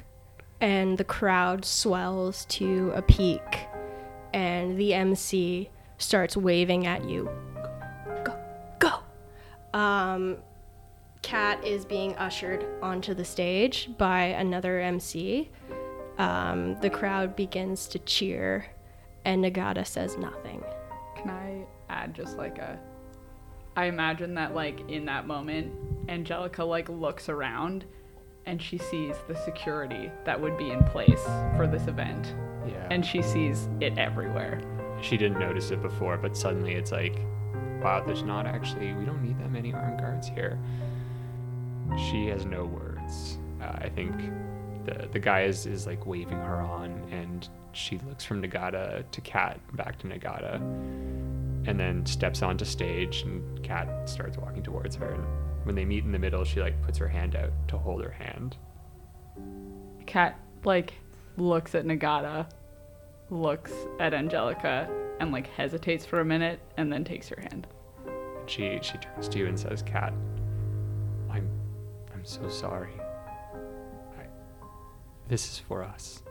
Speaker 2: and the crowd swells to a peak, and the MC starts waving at you. Go, go. Um, Kat is being ushered onto the stage by another MC. Um, the crowd begins to cheer, and Nagata says nothing.
Speaker 3: Can I add just like a I imagine that like in that moment Angelica like looks around and she sees the security that would be in place for this event
Speaker 1: Yeah.
Speaker 3: and she sees it everywhere.
Speaker 1: she didn't notice it before, but suddenly it's like, wow, there's not actually, we don't need that many armed guards here. She has no words. Uh, I think the the guy is, is like waving her on, and she looks from Nagata to Kat, back to Nagata, and then steps onto stage, and Kat starts walking towards her. And when they meet in the middle, she like puts her hand out to hold her hand.
Speaker 3: Kat like looks at Nagata, looks at Angelica and like hesitates for a minute and then takes her hand.
Speaker 1: She she turns to you and says, "Kat, I'm I'm so sorry. This is for us."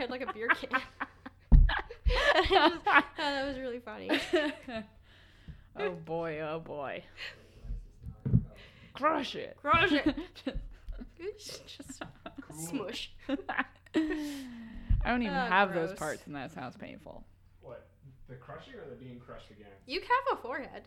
Speaker 2: It against like a beer can. Just, oh, that was really funny.
Speaker 3: oh boy, oh boy. Crush it.
Speaker 2: Crush it. just smush.
Speaker 3: I don't even
Speaker 2: Oh,
Speaker 3: have those parts and that sounds painful.
Speaker 1: What? The crushing or the being crushed again?
Speaker 2: You have a forehead.